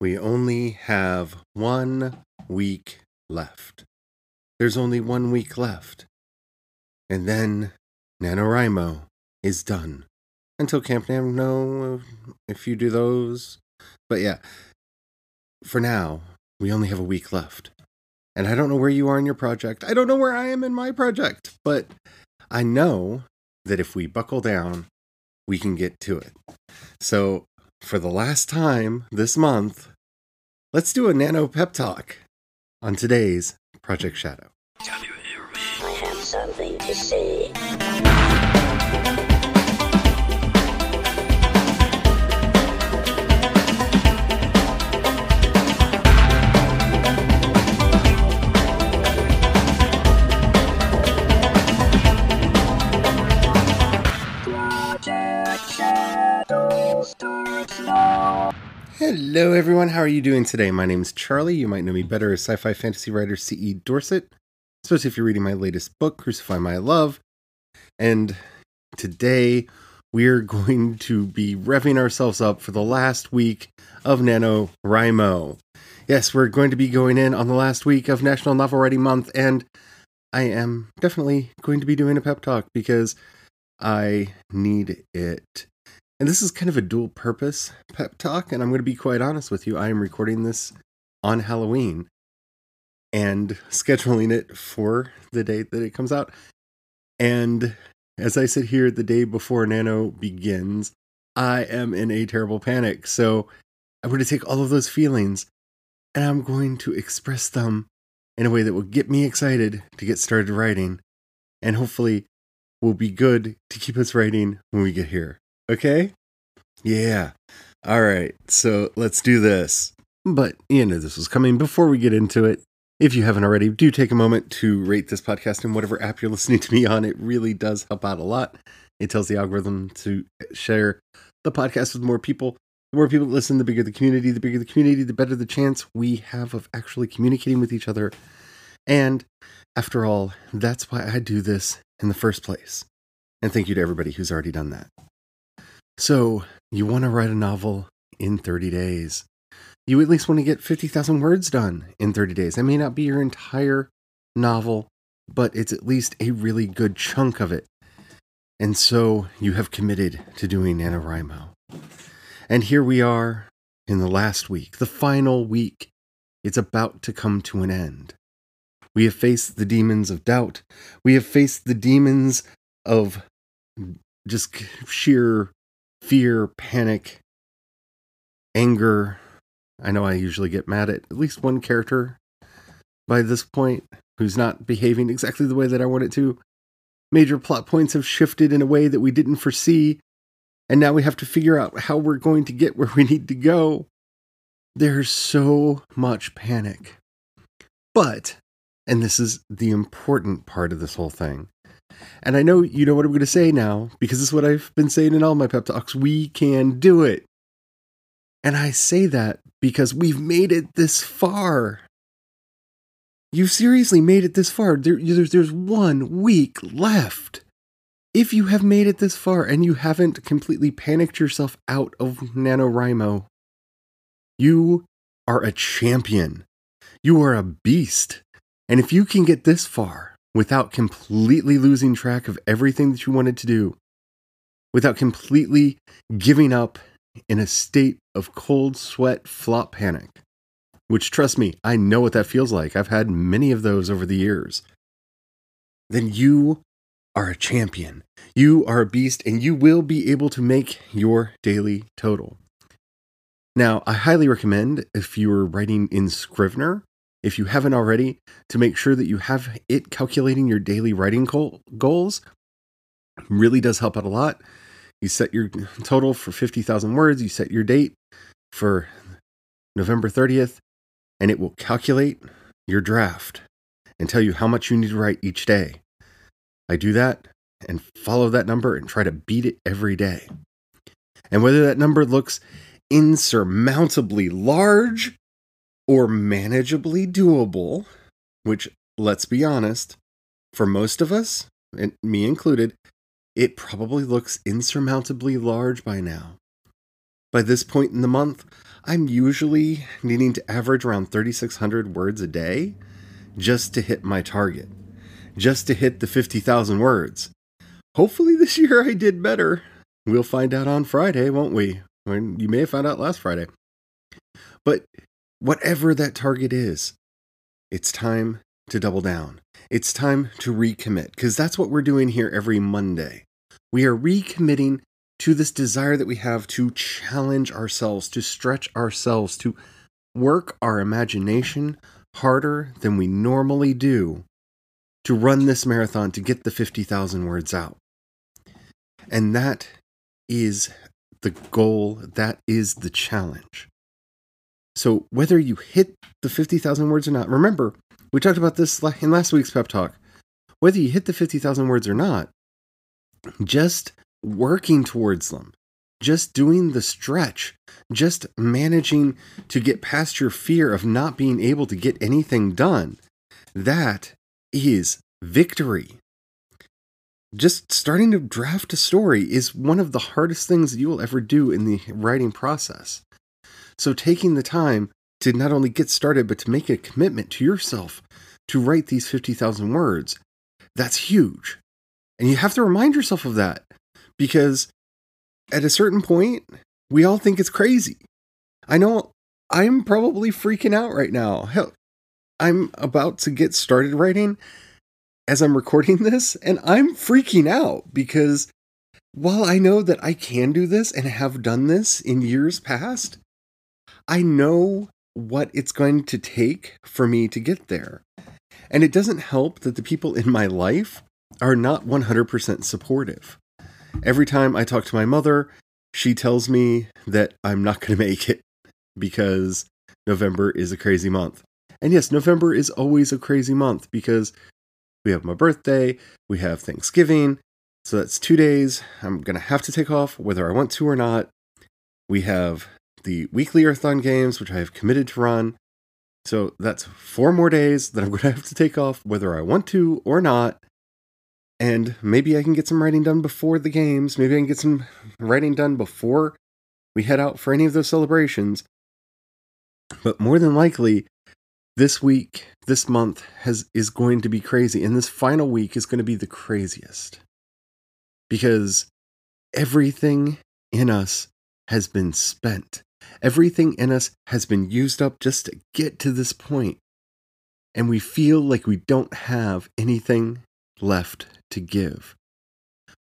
We only have one week left. There's only one week left. And then NaNoWriMo is done. Until Camp Nano, if you do those. But yeah, for now, we only have a week left. And I don't know where you are in your project. I don't know where I am in my project. But I know that if we buckle down, we can get to it. So, for the last time this month, let's do a nano pep talk on today's Project Shadow. Hello, everyone. How are you doing today? My name is Charlie. You might know me better as sci fi fantasy writer C.E. Dorsett, especially if you're reading my latest book, Crucify My Love. And today we're going to be revving ourselves up for the last week of NaNoWriMo. Yes, we're going to be going in on the last week of National Novel Writing Month, and I am definitely going to be doing a pep talk because I need it. And this is kind of a dual purpose pep talk. And I'm going to be quite honest with you. I am recording this on Halloween and scheduling it for the date that it comes out. And as I sit here the day before Nano begins, I am in a terrible panic. So I'm going to take all of those feelings and I'm going to express them in a way that will get me excited to get started writing. And hopefully will be good to keep us writing when we get here. Okay? Yeah. All right. So let's do this. But you know this was coming before we get into it. If you haven't already, do take a moment to rate this podcast in whatever app you're listening to me on. It really does help out a lot. It tells the algorithm to share the podcast with more people. The more people listen, the bigger the community. The bigger the community, the better the chance we have of actually communicating with each other. And after all, that's why I do this in the first place. And thank you to everybody who's already done that. So, you want to write a novel in 30 days. You at least want to get 50,000 words done in 30 days. That may not be your entire novel, but it's at least a really good chunk of it. And so you have committed to doing NaNoWriMo. And here we are in the last week, the final week. It's about to come to an end. We have faced the demons of doubt. We have faced the demons of just sheer fear, panic, anger. I know I usually get mad at at least one character by this point who's not behaving exactly the way that I want it to. Major plot points have shifted in a way that we didn't foresee, and now we have to figure out how we're going to get where we need to go. There's so much panic. But, and this is the important part of this whole thing, and I know you know what I'm going to say now because is what I've been saying in all my pep talks. We can do it. And I say that because we've made it this far. You've seriously made it this far. There, there's, there's one week left. If you have made it this far and you haven't completely panicked yourself out of NaNoWriMo, you are a champion. You are a beast. And if you can get this far, without completely losing track of everything that you wanted to do, without completely giving up in a state of cold sweat flop panic. Which, trust me, I know what that feels like. I've had many of those over the years. Then you are a champion. You are a beast, and you will be able to make your daily total. Now, I highly recommend if you're writing in Scrivener if you haven't already, to make sure that you have it calculating your daily writing goals. Really does help out a lot. You set your total for 50,000 words, you set your date for November 30th, and it will calculate your draft and tell you how much you need to write each day. I do that and follow that number and try to beat it every day. And whether that number looks insurmountably large or manageably doable, which, let's be honest, for most of us, and me included, it probably looks insurmountably large by now. by this point in the month, I'm usually needing to average around 3,600 words a day just to hit my target, just to hit the 50,000 words. Hopefully, this year I did better. We'll find out on Friday, won't we? When you may have found out last Friday. But whatever that target is, it's time to double down. It's time to recommit because that's what we're doing here every Monday. We are recommitting to this desire that we have to challenge ourselves, to stretch ourselves, to work our imagination harder than we normally do to run this marathon to get the 50,000 words out. And that is the goal, that is the challenge. So, whether you hit the 50,000 words or not, remember, we talked about this in last week's pep talk. Whether you hit the 50,000 words or not, just working towards them, just doing the stretch, just managing to get past your fear of not being able to get anything done, that is victory. Just starting to draft a story is one of the hardest things you will ever do in the writing process. So, taking the time to not only get started, but to make a commitment to yourself to write these 50,000 words, that's huge. And you have to remind yourself of that because at a certain point, we all think it's crazy. I know I'm probably freaking out right now. Hell, I'm about to get started writing as I'm recording this, and I'm freaking out because while I know that I can do this and have done this in years past, I know what it's going to take for me to get there. And it doesn't help that the people in my life are not 100% supportive. Every time I talk to my mother, she tells me that I'm not going to make it because November is a crazy month. And yes, November is always a crazy month because we have my birthday, we have Thanksgiving. So that's two days I'm going to have to take off whether I want to or not. We have the weekly Earthdawn games, which I have committed to run. So that's four more days that I'm going to have to take off whether I want to or not. And maybe I can get some writing done before the games. Maybe I can get some writing done before we head out for any of those celebrations. But more than likely, this week, this month has is going to be crazy, and this final week is going to be the craziest. Because everything in us has been spent. Everything in us has been used up just to get to this. And we feel like we don't have anything left to give.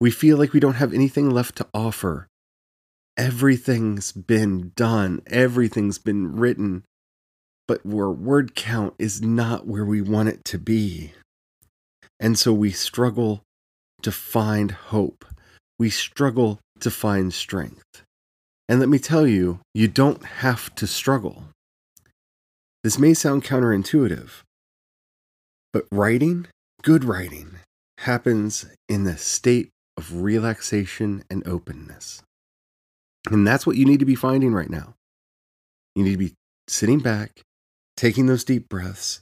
We feel like we don't have anything left to offer. Everything's been done, everything's been written, but our word count is not where we want it to be. And so we struggle to find hope. We struggle to find strength. And let me tell you, you don't have to struggle. This may sound counterintuitive, but writing, good writing, happens in the state of relaxation and openness. And that's what you need to be finding right now. You need to be sitting back, taking those deep breaths,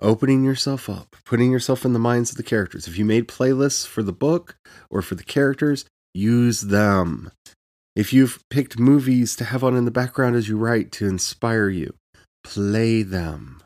opening yourself up, putting yourself in the minds of the characters. If you made playlists for the book or for the characters, use them. If you've picked movies to have on in the background as you write to inspire you, play them.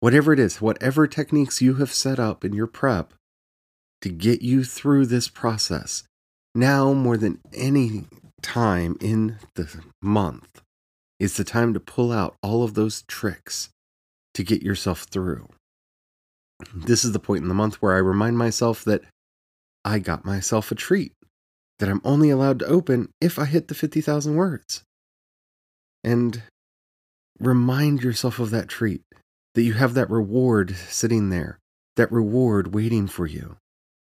Whatever it is, whatever techniques you have set up in your prep, to get you through this process now more than any time in the month is the time to pull out all of those tricks to get yourself through. This is the point in the month where I remind myself that I got myself a treat that I'm only allowed to open if I hit the 50,000 words. And remind yourself of that treat, that you have that reward sitting there, that reward waiting for you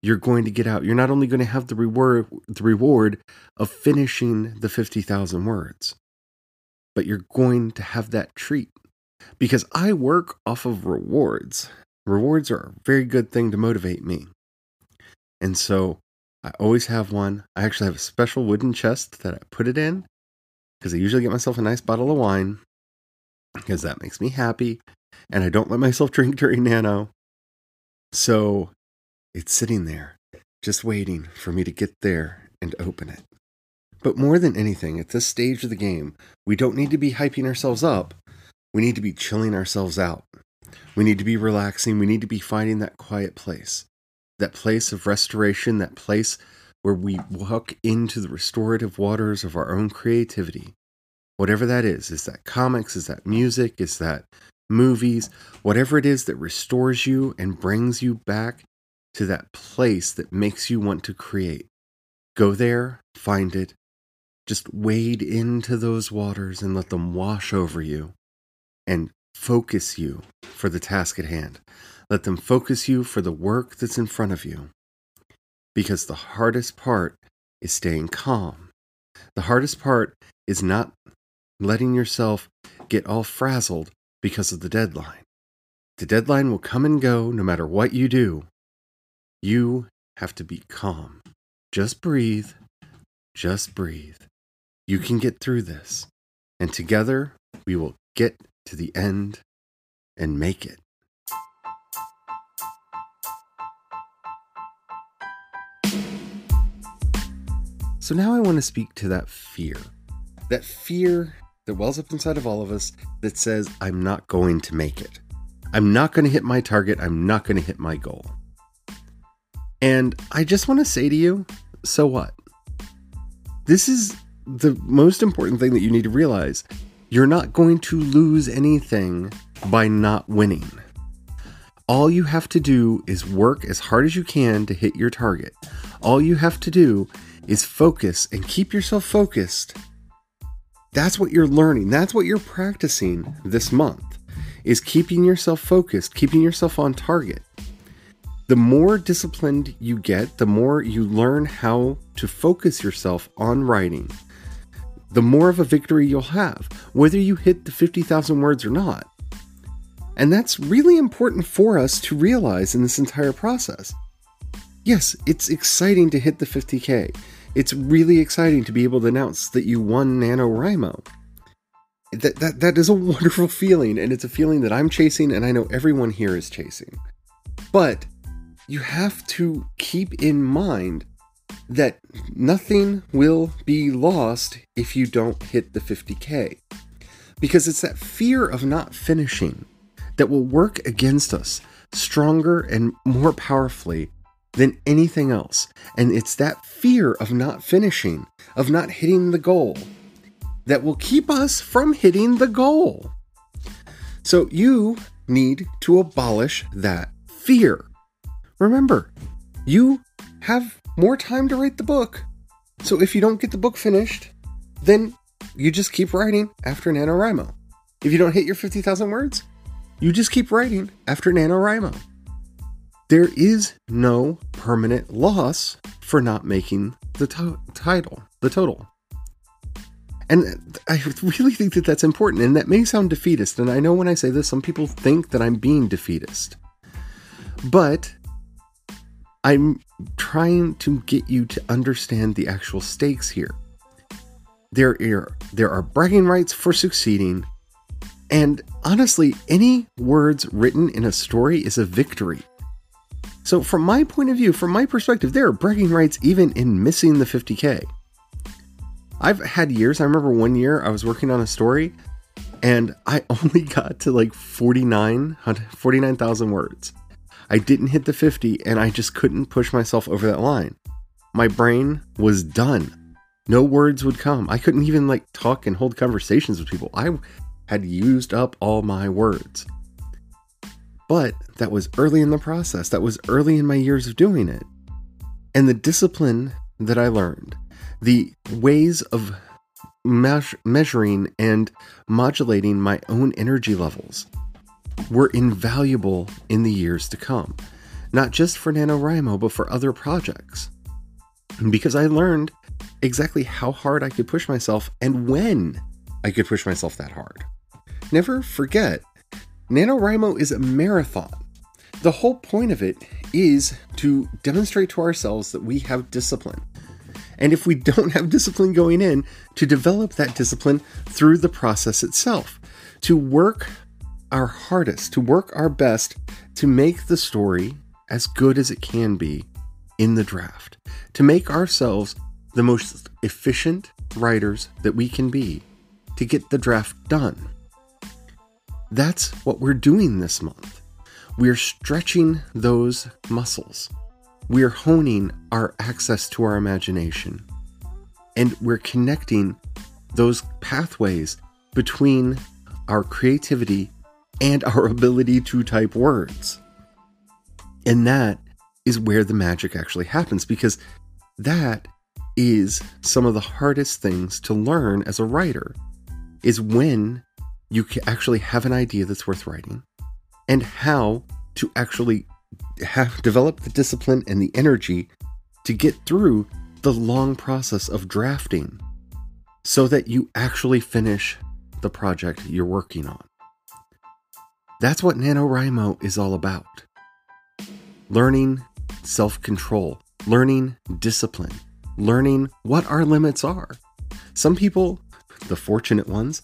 you're going to get out. You're not only going to have the reward the reward of finishing the 50,000 words, but you're going to have that treat. Because I work off of rewards. Rewards are a very good thing to motivate me. And so I always have one. I actually have a special wooden chest that I put it in because I usually get myself a nice bottle of wine because that makes me happy and I don't let myself drink during nano. So it's sitting there, just waiting for me to get there and open it. But more than anything, at this stage of the game, we don't need to be hyping ourselves up. We need to be chilling ourselves out. We need to be relaxing. We need to be finding that quiet place, that place of restoration, that place where we walk into the restorative waters of our own creativity. Whatever that is, is that comics, is that music, is that movies, whatever it is that restores you and brings you back to that place that makes you want to create. Go there, find it, just wade into those waters and let them wash over you and focus you for the task at hand. Let them focus you for the work that's in front of you. Because the hardest part is staying calm. The hardest part is not letting yourself get all frazzled because of the deadline. The deadline will come and go no matter what you do. You have to be calm. Just breathe. Just breathe. You can get through this. And together we will get to the end and make it. So now I want to speak to that fear. That fear that wells up inside of all of us that says, I'm not going to make it. I'm not going to hit my target. I'm not going to hit my goal. And I just want to say to you, so what? This is the most important thing that you need to realize. You're not going to lose anything by not winning. All you have to do is work as hard as you can to hit your target. All you have to do is focus and keep yourself focused. That's what you're learning. That's what you're practicing this month is keeping yourself focused, keeping yourself on target. The more disciplined you get, the more you learn how to focus yourself on writing, the more of a victory you'll have, whether you hit the 50,000 words or not. And that's really important for us to realize in this entire process. Yes, it's exciting to hit the 50K. It's really exciting to be able to announce that you won NaNoWriMo. That, that, that is a wonderful feeling, and it's a feeling that I'm chasing, and I know everyone here is chasing. But you have to keep in mind that nothing will be lost if you don't hit the 50K. Because it's that fear of not finishing that will work against us stronger and more powerfully than anything else. And it's that fear of not finishing, of not hitting the goal, that will keep us from hitting the goal. So you need to abolish that fear. Remember, you have more time to write the book. So if you don't get the book finished, then you just keep writing after NaNoWriMo. If you don't hit your 50,000 words, you just keep writing after NaNoWriMo. There is no permanent loss for not making the title, the total. And I really think that that's important. And that may sound defeatist. And I know when I say this, some people think that I'm being defeatist. But I'm trying to get you to understand the actual stakes here. There are, there are bragging rights for succeeding. And honestly, any words written in a story is a victory. So, from my point of view, from my perspective, there are bragging rights even in missing the 50K. I've had years, I remember one year I was working on a story and I only got to like 49, 49,000 words. I didn't hit the 50 and I just couldn't push myself over that line. My brain was done. No words would come. I couldn't even like talk and hold conversations with people. I had used up all my words. But that was early in the process. That was early in my years of doing it. And the discipline that I learned, the ways of measuring and modulating my own energy levels were invaluable in the years to come. Not just for NaNoWriMo, but for other projects. Because I learned exactly how hard I could push myself and when I could push myself that hard. Never forget NaNoWriMo is a marathon. The whole point of it is to demonstrate to ourselves that we have discipline. And if we don't have discipline going in, to develop that discipline through the process itself, to work our hardest, to work our best to make the story as good as it can be in the draft, to make ourselves the most efficient writers that we can be to get the draft done. That's what we're doing this month. We're stretching those muscles. We're honing our access to our imagination. And we're connecting those pathways between our creativity and our ability to type words. And that is where the magic actually happens because that is some of the hardest things to learn as a writer is when you actually have an idea that's worth writing and how to actually have develop the discipline and the energy to get through the long process of drafting so that you actually finish the project you're working on. That's what NaNoWriMo is all about. Learning self control, learning discipline, learning what our limits are. Some people, the fortunate ones,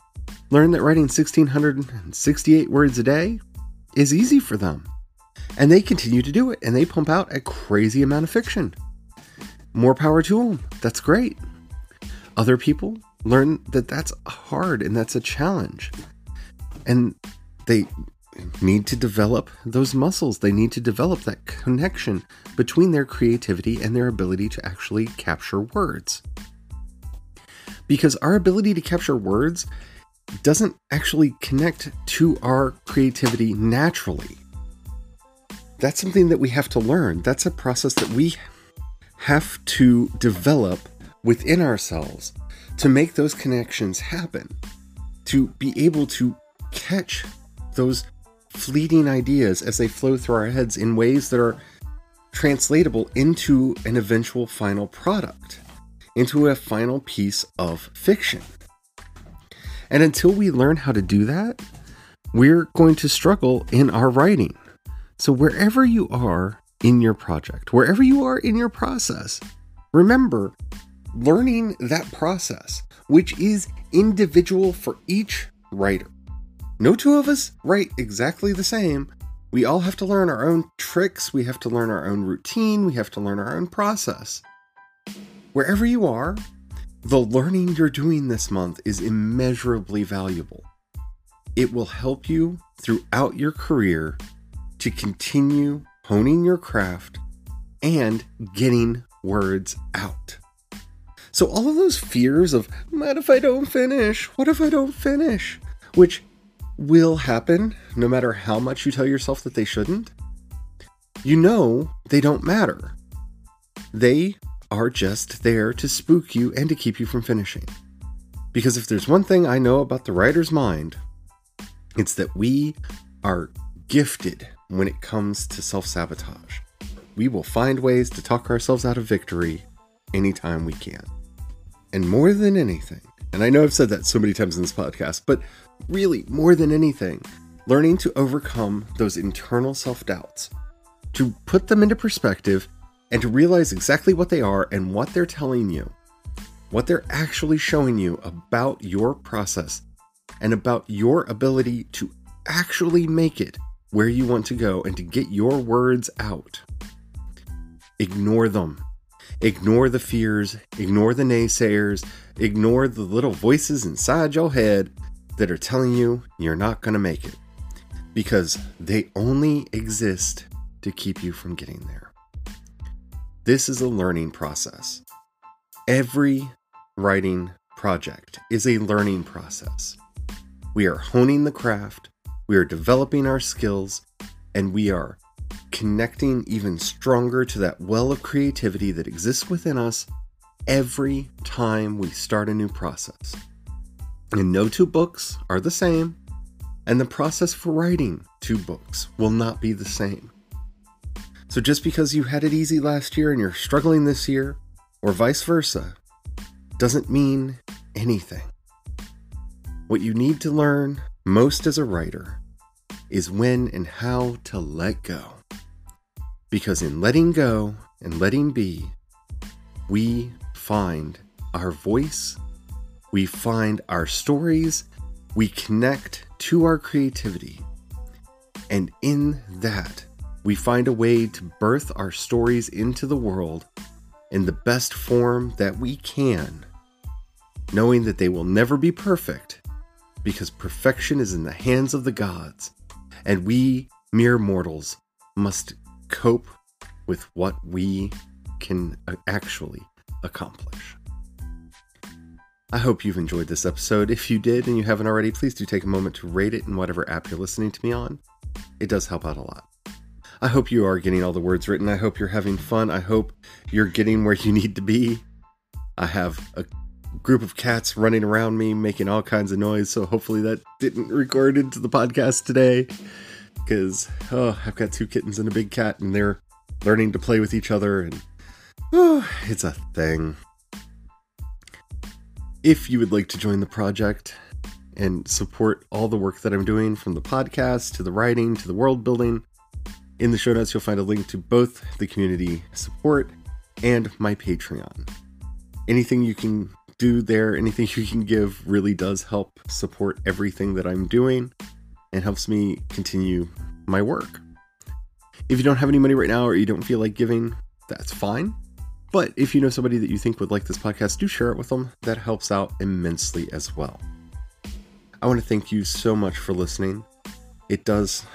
learn that writing 1668 words a day is easy for them. And they continue to do it and they pump out a crazy amount of fiction. More power to them. That's great. Other people learn that that's hard and that's a challenge. And they need to develop those muscles. They need to develop that connection between their creativity and their ability to actually capture words. Because our ability to capture words doesn't actually connect to our creativity naturally. That's something that we have to learn. That's a process that we have to develop within ourselves to make those connections happen, to be able to catch those fleeting ideas as they flow through our heads in ways that are translatable into an eventual final product, into a final piece of fiction. And until we learn how to do that, we're going to struggle in our writing. So, wherever you are in your project, wherever you are in your process, remember learning that process, which is individual for each writer. No two of us write exactly the same. We all have to learn our own tricks, we have to learn our own routine, we have to learn our own process. Wherever you are, the learning you're doing this month is immeasurably valuable. It will help you throughout your career to continue honing your craft and getting words out. So, all of those fears of, what if I don't finish? What if I don't finish? Which will happen no matter how much you tell yourself that they shouldn't, you know they don't matter. They are just there to spook you and to keep you from finishing. Because if there's one thing I know about the writer's mind, it's that we are gifted when it comes to self sabotage. We will find ways to talk ourselves out of victory anytime we can. And more than anything, and I know I've said that so many times in this podcast, but really, more than anything, learning to overcome those internal self doubts, to put them into perspective, and to realize exactly what they are and what they're telling you, what they're actually showing you about your process and about your ability to actually make it where you want to go and to get your words out. Ignore them. Ignore the fears, ignore the naysayers, ignore the little voices inside your head that are telling you you're not going to make it because they only exist to keep you from getting there. This is a learning process. Every writing project is a learning process. We are honing the craft, we are developing our skills, and we are connecting even stronger to that well of creativity that exists within us every time we start a new process. And no two books are the same, and the process for writing two books will not be the same. So just because you had it easy last year and you're struggling this year, or vice versa, doesn't mean anything. What you need to learn most as a writer is when and how to let go. Because in letting go and letting be, we find our voice, we find our stories, we connect to our creativity. And in that, we find a way to birth our stories into the world in the best form that we can, knowing that they will never be perfect because perfection is in the hands of the gods, and we, mere mortals, must cope with what we can uh, actually accomplish. I hope you've enjoyed this episode. If you did and you haven't already, please do take a moment to rate it in whatever app you're listening to me on. It does help out a lot. I hope you are getting all the words written. I hope you're having fun. I hope you're getting where you need to be. I have a group of cats running around me making all kinds of noise, so hopefully that didn't record into the podcast today. Because, oh, I've got two kittens and a big cat, and they're learning to play with each other, and oh, it's a thing. If you would like to join the project and support all the work that I'm doing from the podcast to the writing to the world building, in the show notes you'll find a link to both the community support and my Patreon. Anything you can do there, anything you can give really does help support everything that I'm doing and helps me continue my work. If you don't have any money right now or you don't feel like giving, that's fine. But if you know somebody that you think would like this podcast, do share it with them. That helps out immensely as well. I want to thank you so much for listening. It does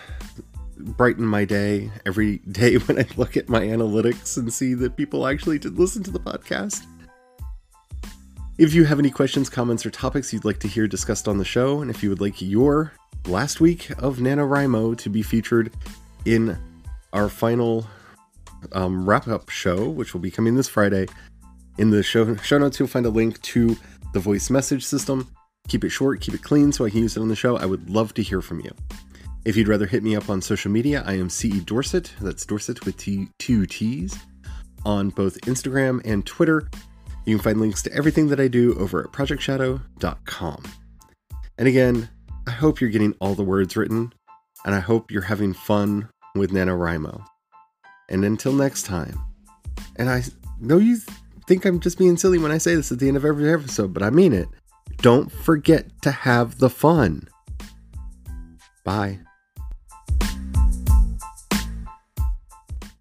brighten my day every day when I look at my analytics and see that people actually did listen to the podcast. If you have any questions, comments, or topics you'd like to hear discussed on the show, and if you would like your last week of NaNoWriMo to be featured in our final um, wrap up show, which will be coming this Friday. In the show, show notes, you'll find a link to the voice message system. Keep it short, keep it clean so I can use it on the show. I would love to hear from you. If you'd rather hit me up on social media, I am CE Dorsett. That's Dorsett with T- two T's on both Instagram and Twitter. You can find links to everything that I do over at projectshadow.com. And again, I hope you're getting all the words written, and I hope you're having fun with NaNoWriMo. And until next time, and I know you think I'm just being silly when I say this at the end of every episode, but I mean it. Don't forget to have the fun. Bye.